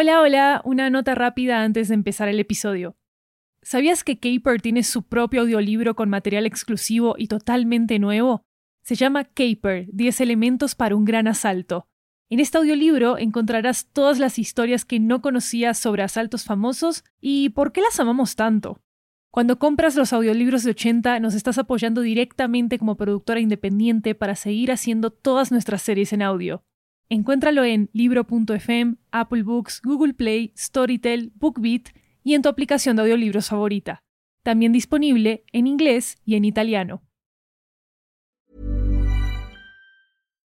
Hola, hola, una nota rápida antes de empezar el episodio. ¿Sabías que Caper tiene su propio audiolibro con material exclusivo y totalmente nuevo? Se llama Caper, 10 elementos para un gran asalto. En este audiolibro encontrarás todas las historias que no conocías sobre asaltos famosos y por qué las amamos tanto. Cuando compras los audiolibros de 80 nos estás apoyando directamente como productora independiente para seguir haciendo todas nuestras series en audio. Encuéntralo en libro.fm, Apple Books, Google Play, Storytel, BookBeat y en tu aplicación de audiolibros favorita. También disponible en inglés y en italiano.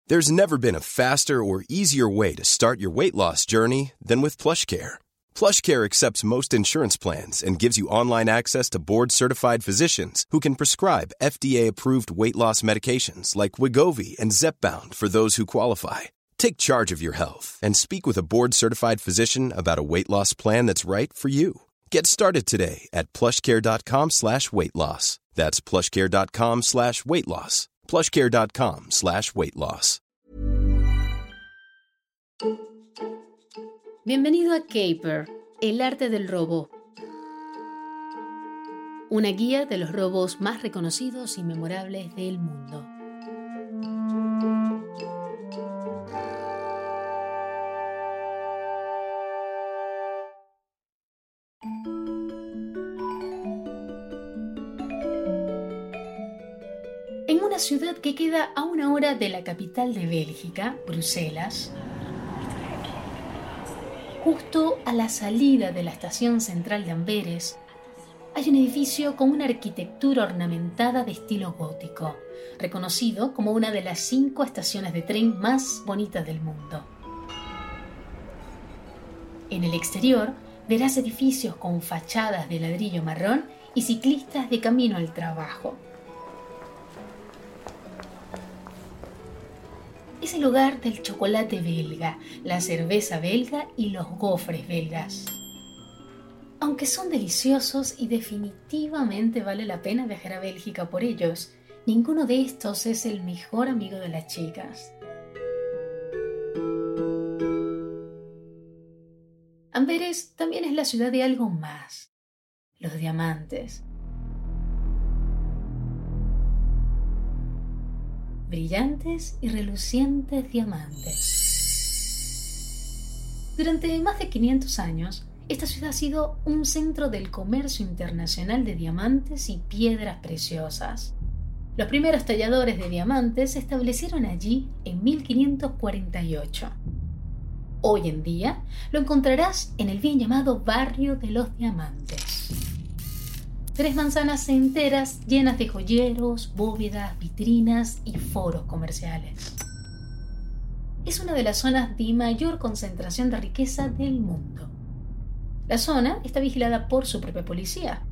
There's never been a faster or easier way to start your weight loss journey than with PlushCare. PlushCare accepts most insurance plans and gives you online access to board-certified physicians who can prescribe FDA-approved weight loss medications like Wigovi and Zepbound for those who qualify. Take charge of your health and speak with a board certified physician about a weight loss plan that's right for you. Get started today at plushcare.com slash weight loss. That's plushcare.com slash weight loss. Plushcare.com slash weight loss. Bienvenido a Caper, el arte del robo. Una guía de los robos más reconocidos y memorables del mundo. Que queda a una hora de la capital de Bélgica, Bruselas, justo a la salida de la estación central de Amberes, hay un edificio con una arquitectura ornamentada de estilo gótico, reconocido como una de las cinco estaciones de tren más bonitas del mundo. En el exterior verás edificios con fachadas de ladrillo marrón y ciclistas de camino al trabajo. Es el lugar del chocolate belga, la cerveza belga y los gofres belgas. Aunque son deliciosos y definitivamente vale la pena viajar a Bélgica por ellos, ninguno de estos es el mejor amigo de las chicas. Amberes también es la ciudad de algo más, los diamantes. Brillantes y relucientes diamantes. Durante más de 500 años, esta ciudad ha sido un centro del comercio internacional de diamantes y piedras preciosas. Los primeros talladores de diamantes se establecieron allí en 1548. Hoy en día lo encontrarás en el bien llamado Barrio de los Diamantes. Tres manzanas enteras llenas de joyeros, bóvedas, vitrinas y foros comerciales. Es una de las zonas de mayor concentración de riqueza del mundo. La zona está vigilada por su propia policía,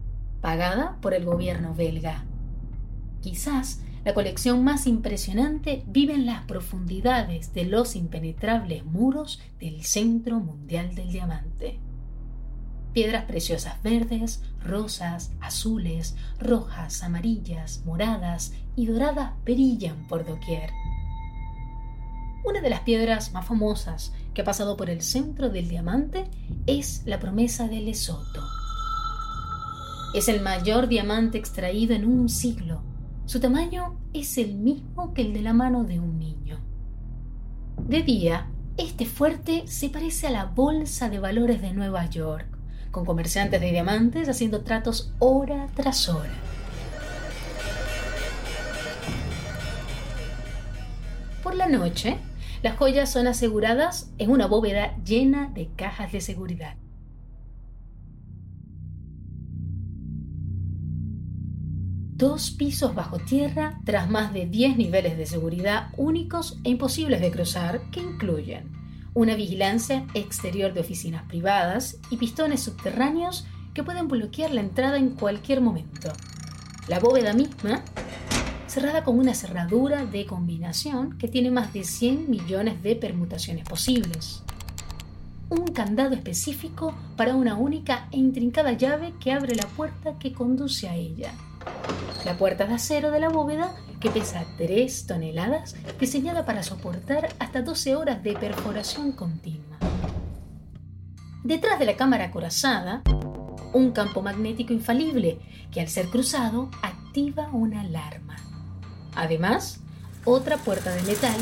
pagada por el gobierno belga. Quizás la colección más impresionante vive en las profundidades de los impenetrables muros del Centro Mundial del Diamante. Piedras preciosas verdes, rosas, azules, rojas, amarillas, moradas y doradas brillan por doquier. Una de las piedras más famosas que ha pasado por el centro del diamante es la promesa de Lesoto. Es el mayor diamante extraído en un siglo. Su tamaño es el mismo que el de la mano de un niño. De día, este fuerte se parece a la Bolsa de Valores de Nueva York con comerciantes de diamantes haciendo tratos hora tras hora. Por la noche, las joyas son aseguradas en una bóveda llena de cajas de seguridad. Dos pisos bajo tierra tras más de 10 niveles de seguridad únicos e imposibles de cruzar que incluyen una vigilancia exterior de oficinas privadas y pistones subterráneos que pueden bloquear la entrada en cualquier momento. La bóveda misma, cerrada con una cerradura de combinación que tiene más de 100 millones de permutaciones posibles. Un candado específico para una única e intrincada llave que abre la puerta que conduce a ella. La puerta de acero de la bóveda que pesa 3 toneladas, diseñada para soportar hasta 12 horas de perforación continua. Detrás de la cámara acorazada, un campo magnético infalible que al ser cruzado activa una alarma. Además, otra puerta de metal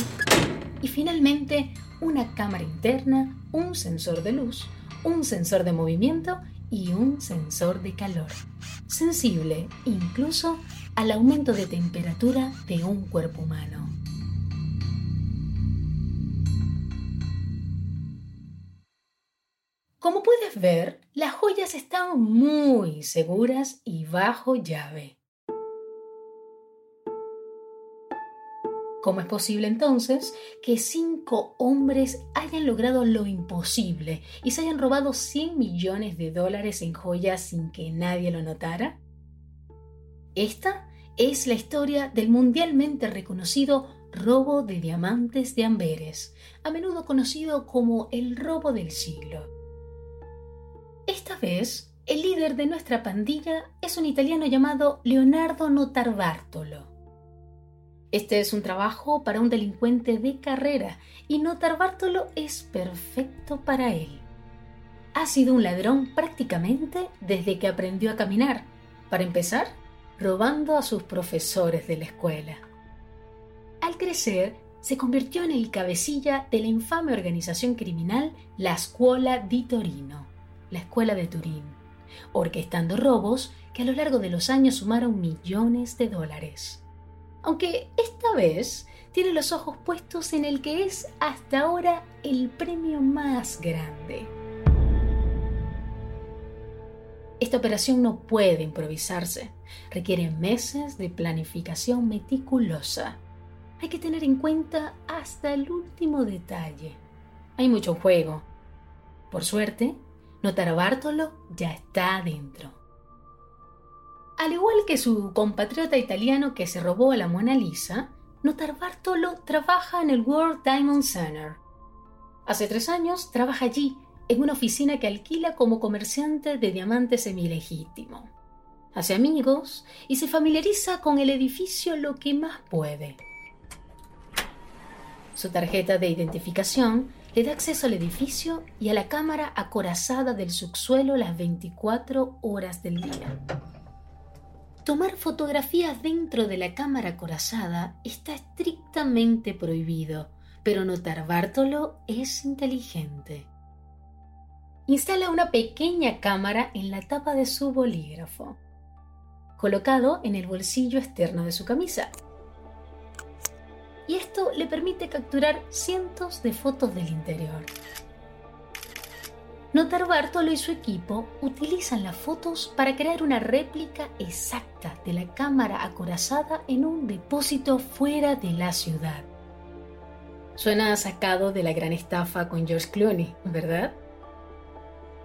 y finalmente una cámara interna, un sensor de luz, un sensor de movimiento y un sensor de calor, sensible incluso al aumento de temperatura de un cuerpo humano. Como puedes ver, las joyas están muy seguras y bajo llave. ¿Cómo es posible entonces que cinco hombres hayan logrado lo imposible y se hayan robado 100 millones de dólares en joyas sin que nadie lo notara? Esta es la historia del mundialmente reconocido robo de diamantes de Amberes, a menudo conocido como el robo del siglo. Esta vez, el líder de nuestra pandilla es un italiano llamado Leonardo Notarbartolo. Este es un trabajo para un delincuente de carrera y Notarbartolo es perfecto para él. Ha sido un ladrón prácticamente desde que aprendió a caminar. Para empezar, robando a sus profesores de la escuela. Al crecer, se convirtió en el cabecilla de la infame organización criminal La Scuola di Torino la Escuela de Turín, orquestando robos que a lo largo de los años sumaron millones de dólares. Aunque esta vez tiene los ojos puestos en el que es hasta ahora el premio más grande. Esta operación no puede improvisarse, requiere meses de planificación meticulosa. Hay que tener en cuenta hasta el último detalle. Hay mucho juego. Por suerte, Notarbartolo ya está adentro. Al igual que su compatriota italiano que se robó a la Mona Lisa, Notarbartolo trabaja en el World Diamond Center. Hace tres años trabaja allí, en una oficina que alquila como comerciante de diamantes semilegítimo. Hace amigos y se familiariza con el edificio lo que más puede. Su tarjeta de identificación le da acceso al edificio y a la cámara acorazada del subsuelo las 24 horas del día. Tomar fotografías dentro de la cámara acorazada está estrictamente prohibido, pero notar Bartolo es inteligente. Instala una pequeña cámara en la tapa de su bolígrafo, colocado en el bolsillo externo de su camisa y esto le permite capturar cientos de fotos del interior. Notar Bartolo y su equipo utilizan las fotos para crear una réplica exacta de la cámara acorazada en un depósito fuera de la ciudad. Suena sacado de la gran estafa con George Clooney, ¿verdad?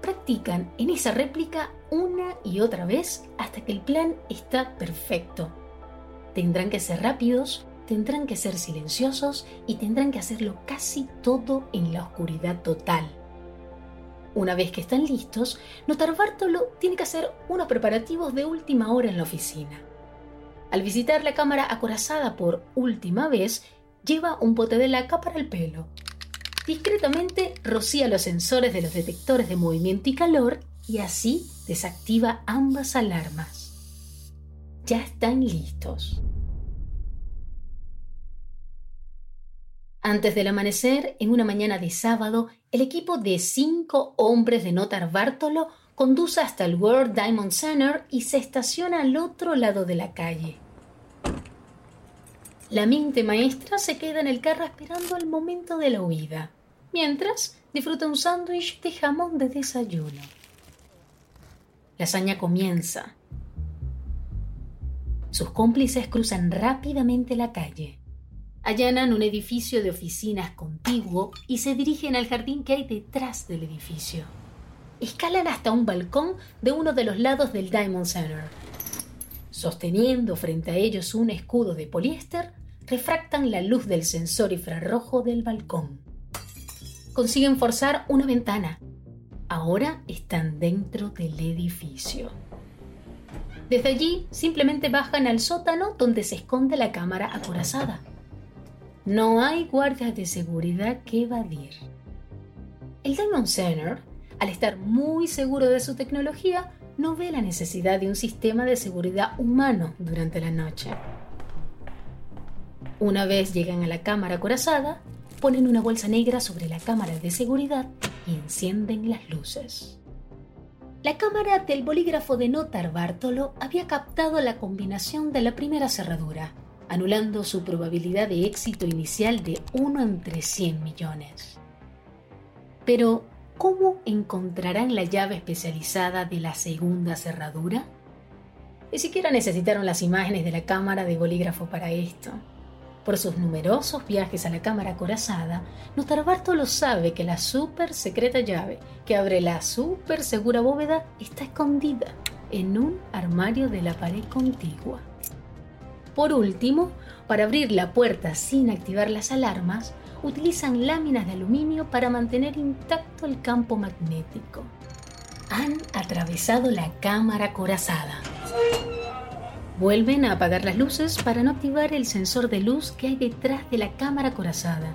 Practican en esa réplica una y otra vez hasta que el plan está perfecto. Tendrán que ser rápidos, tendrán que ser silenciosos y tendrán que hacerlo casi todo en la oscuridad total. Una vez que están listos, Notar Bartolo tiene que hacer unos preparativos de última hora en la oficina. Al visitar la cámara acorazada por última vez, lleva un pote de laca para el pelo. Discretamente rocía los sensores de los detectores de movimiento y calor y así desactiva ambas alarmas. Ya están listos. Antes del amanecer, en una mañana de sábado, el equipo de cinco hombres de Notar Bartolo conduce hasta el World Diamond Center y se estaciona al otro lado de la calle. La mente maestra se queda en el carro esperando el momento de la huida, mientras disfruta un sándwich de jamón de desayuno. La hazaña comienza. Sus cómplices cruzan rápidamente la calle. Allanan un edificio de oficinas contiguo y se dirigen al jardín que hay detrás del edificio. Escalan hasta un balcón de uno de los lados del Diamond Center. Sosteniendo frente a ellos un escudo de poliéster, refractan la luz del sensor infrarrojo del balcón. Consiguen forzar una ventana. Ahora están dentro del edificio. Desde allí simplemente bajan al sótano donde se esconde la cámara acorazada. No hay guardias de seguridad que evadir. El Diamond Center al estar muy seguro de su tecnología, no ve la necesidad de un sistema de seguridad humano durante la noche. Una vez llegan a la cámara acorazada, ponen una bolsa negra sobre la cámara de seguridad y encienden las luces. La cámara del bolígrafo de Notar Bartolo había captado la combinación de la primera cerradura, anulando su probabilidad de éxito inicial de 1 entre 100 millones. Pero, ¿cómo encontrarán la llave especializada de la segunda cerradura? Ni siquiera necesitaron las imágenes de la cámara de bolígrafo para esto. Por sus numerosos viajes a la cámara acorazada, Notarbartolo sabe que la súper secreta llave que abre la súper segura bóveda está escondida en un armario de la pared contigua. Por último, para abrir la puerta sin activar las alarmas, utilizan láminas de aluminio para mantener intacto el campo magnético. Han atravesado la cámara acorazada. Vuelven a apagar las luces para no activar el sensor de luz que hay detrás de la cámara corazada.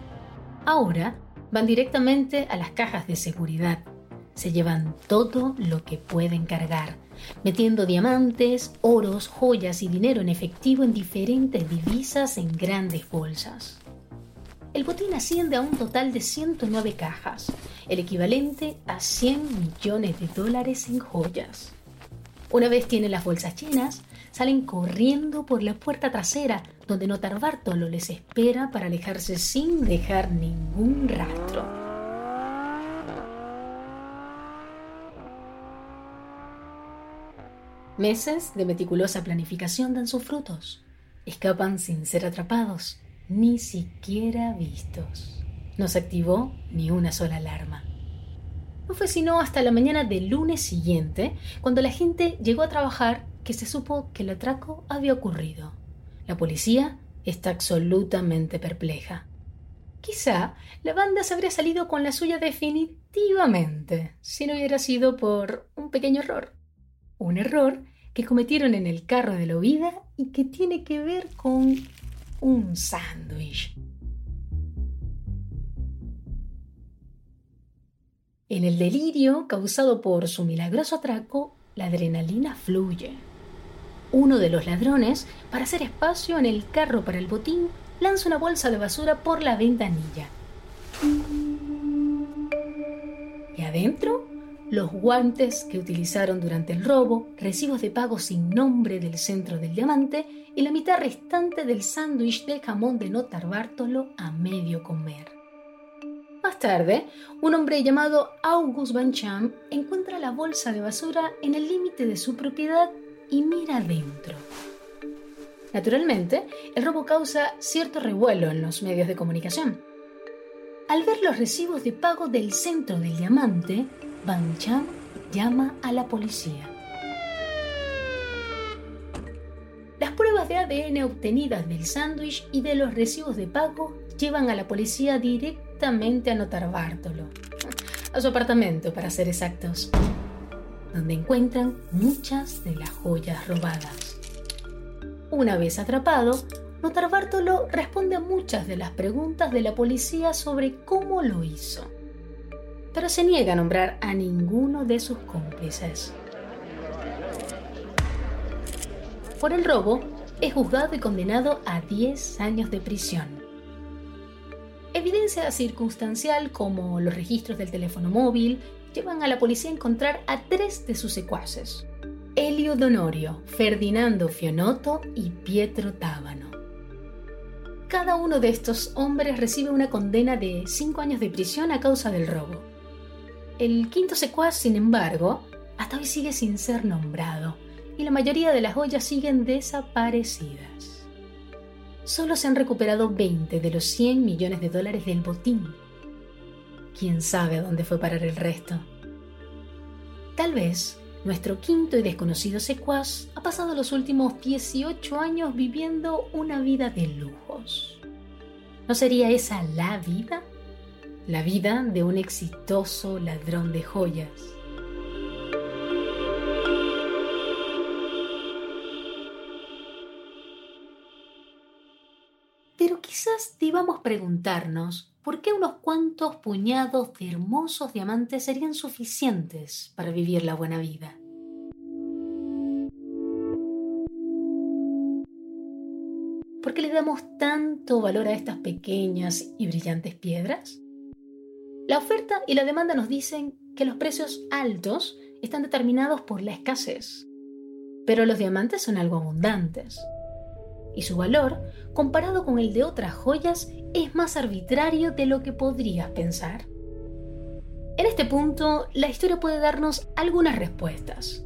Ahora van directamente a las cajas de seguridad. Se llevan todo lo que pueden cargar, metiendo diamantes, oros, joyas y dinero en efectivo en diferentes divisas en grandes bolsas. El botín asciende a un total de 109 cajas, el equivalente a 100 millones de dólares en joyas. Una vez tienen las bolsas llenas, salen corriendo por la puerta trasera, donde Notar Bartolo les espera para alejarse sin dejar ningún rastro. Meses de meticulosa planificación dan sus frutos. Escapan sin ser atrapados, ni siquiera vistos. No se activó ni una sola alarma. No fue sino hasta la mañana del lunes siguiente cuando la gente llegó a trabajar que se supo que el atraco había ocurrido. La policía está absolutamente perpleja. Quizá la banda se habría salido con la suya definitivamente si no hubiera sido por un pequeño error. Un error que cometieron en el carro de la huida y que tiene que ver con un sándwich. En el delirio causado por su milagroso atraco, la adrenalina fluye. Uno de los ladrones, para hacer espacio en el carro para el botín, lanza una bolsa de basura por la ventanilla. Y adentro, los guantes que utilizaron durante el robo, recibos de pago sin nombre del centro del diamante y la mitad restante del sándwich de jamón de Notar Bartolo a medio comer. Más tarde, un hombre llamado August Van Cham encuentra la bolsa de basura en el límite de su propiedad y mira adentro. Naturalmente, el robo causa cierto revuelo en los medios de comunicación. Al ver los recibos de pago del centro del diamante, Van Cham llama a la policía. Las pruebas de ADN obtenidas del sándwich y de los recibos de pago llevan a la policía directamente a Notar Bartolo, a su apartamento para ser exactos donde encuentran muchas de las joyas robadas. Una vez atrapado, Notar Bartolo responde a muchas de las preguntas de la policía sobre cómo lo hizo, pero se niega a nombrar a ninguno de sus cómplices. Por el robo, es juzgado y condenado a 10 años de prisión. Evidencia circunstancial como los registros del teléfono móvil llevan a la policía a encontrar a tres de sus secuaces. Elio Donorio, Ferdinando Fionotto y Pietro Tábano. Cada uno de estos hombres recibe una condena de cinco años de prisión a causa del robo. El quinto secuaz, sin embargo, hasta hoy sigue sin ser nombrado y la mayoría de las joyas siguen desaparecidas. Solo se han recuperado 20 de los 100 millones de dólares del botín quién sabe a dónde fue parar el resto. Tal vez nuestro quinto y desconocido secuaz ha pasado los últimos 18 años viviendo una vida de lujos. ¿No sería esa la vida? La vida de un exitoso ladrón de joyas. Pero quizás debamos preguntarnos ¿por qué unos cuantos puñados de hermosos diamantes serían suficientes para vivir la buena vida? ¿Por qué le damos tanto valor a estas pequeñas y brillantes piedras? La oferta y la demanda nos dicen que los precios altos están determinados por la escasez, pero los diamantes son algo abundantes y su valor, comparado con el de otras joyas, es más arbitrario de lo que podrías pensar. En este punto, la historia puede darnos algunas respuestas.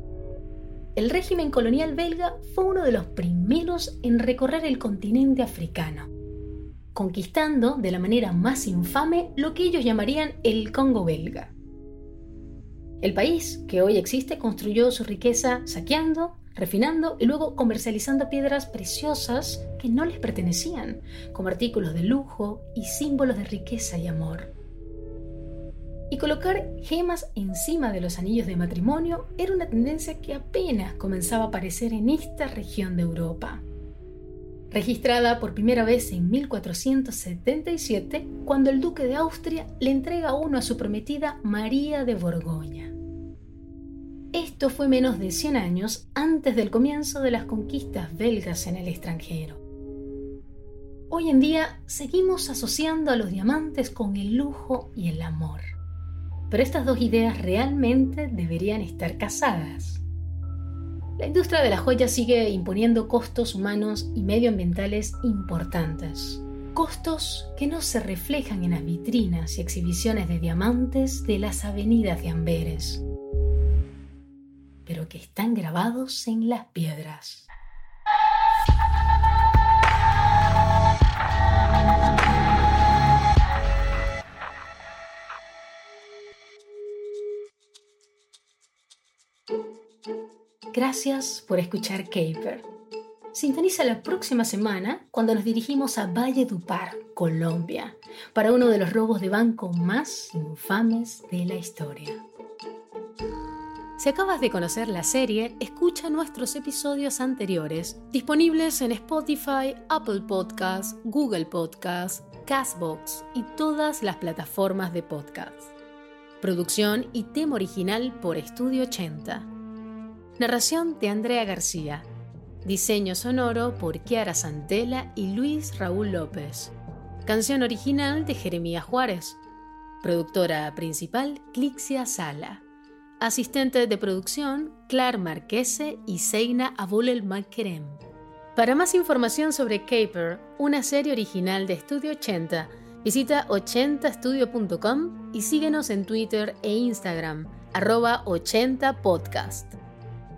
El régimen colonial belga fue uno de los primeros en recorrer el continente africano, conquistando de la manera más infame lo que ellos llamarían el Congo belga. El país que hoy existe construyó su riqueza saqueando, refinando y luego comercializando piedras preciosas que no les pertenecían, como artículos de lujo y símbolos de riqueza y amor. Y colocar gemas encima de los anillos de matrimonio era una tendencia que apenas comenzaba a aparecer en esta región de Europa. Registrada por primera vez en 1477, cuando el duque de Austria le entrega uno a su prometida María de Borgoña. Esto fue menos de 100 años antes del comienzo de las conquistas belgas en el extranjero. Hoy en día seguimos asociando a los diamantes con el lujo y el amor. Pero estas dos ideas realmente deberían estar casadas. La industria de la joya sigue imponiendo costos humanos y medioambientales importantes. Costos que no se reflejan en las vitrinas y exhibiciones de diamantes de las avenidas de Amberes pero que están grabados en las piedras. Gracias por escuchar Caper. Sintoniza la próxima semana cuando nos dirigimos a Valle Dupar, Colombia, para uno de los robos de banco más infames de la historia. Si acabas de conocer la serie, escucha nuestros episodios anteriores, disponibles en Spotify, Apple Podcasts, Google Podcasts, Castbox y todas las plataformas de podcast. Producción y tema original por Estudio 80. Narración de Andrea García. Diseño sonoro por Kiara Santela y Luis Raúl López. Canción original de Jeremías Juárez. Productora principal, Clixia Sala. Asistente de producción, Clar Marquese y Seina Abulel Makerem. Para más información sobre Caper, una serie original de Estudio 80, visita 80studio.com y síguenos en Twitter e Instagram, arroba 80podcast.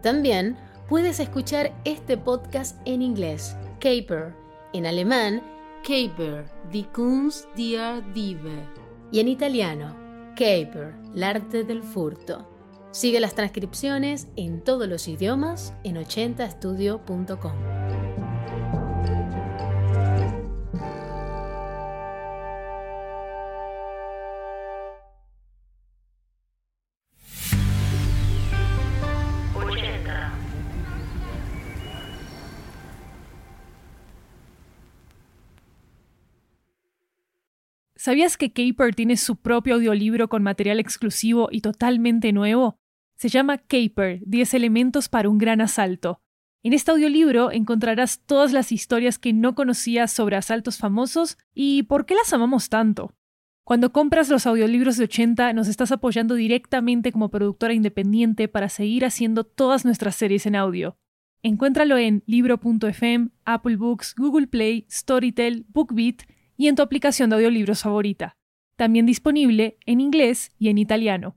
También puedes escuchar este podcast en inglés, Caper, en alemán, Caper, die Kunst der Diebe, y en italiano, Caper, el arte del furto. Sigue las transcripciones en todos los idiomas en 80estudio.com. ¿Sabías que Caper tiene su propio audiolibro con material exclusivo y totalmente nuevo? Se llama Caper, 10 elementos para un gran asalto. En este audiolibro encontrarás todas las historias que no conocías sobre asaltos famosos y por qué las amamos tanto. Cuando compras los audiolibros de 80 nos estás apoyando directamente como productora independiente para seguir haciendo todas nuestras series en audio. Encuéntralo en libro.fm, Apple Books, Google Play, Storytel, BookBeat y en tu aplicación de audiolibros favorita. También disponible en inglés y en italiano.